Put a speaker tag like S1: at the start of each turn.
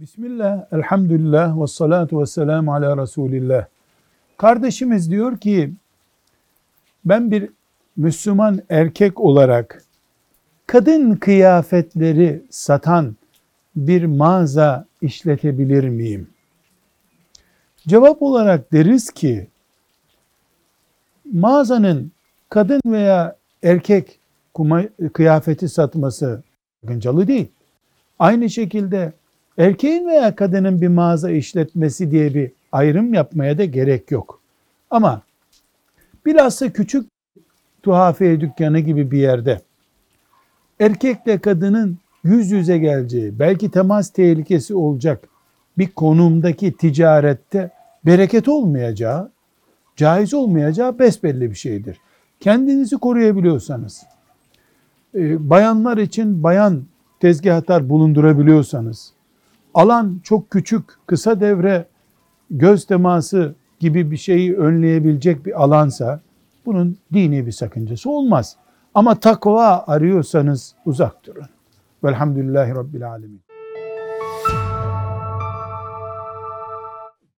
S1: Bismillah, elhamdülillah ve salatu ve selamu ala Resulillah. Kardeşimiz diyor ki, ben bir Müslüman erkek olarak kadın kıyafetleri satan bir mağaza işletebilir miyim? Cevap olarak deriz ki, mağazanın kadın veya erkek kıyafeti satması sakıncalı değil. Aynı şekilde erkeğin veya kadının bir mağaza işletmesi diye bir ayrım yapmaya da gerek yok. Ama bilhassa küçük tuhafiye dükkanı gibi bir yerde erkekle kadının yüz yüze geleceği, belki temas tehlikesi olacak bir konumdaki ticarette bereket olmayacağı, caiz olmayacağı besbelli bir şeydir. Kendinizi koruyabiliyorsanız, e, bayanlar için bayan tezgahtar bulundurabiliyorsanız, alan çok küçük, kısa devre, göz teması gibi bir şeyi önleyebilecek bir alansa, bunun dini bir sakıncası olmaz. Ama takva arıyorsanız uzak durun. Velhamdülillahi Rabbil Alemin.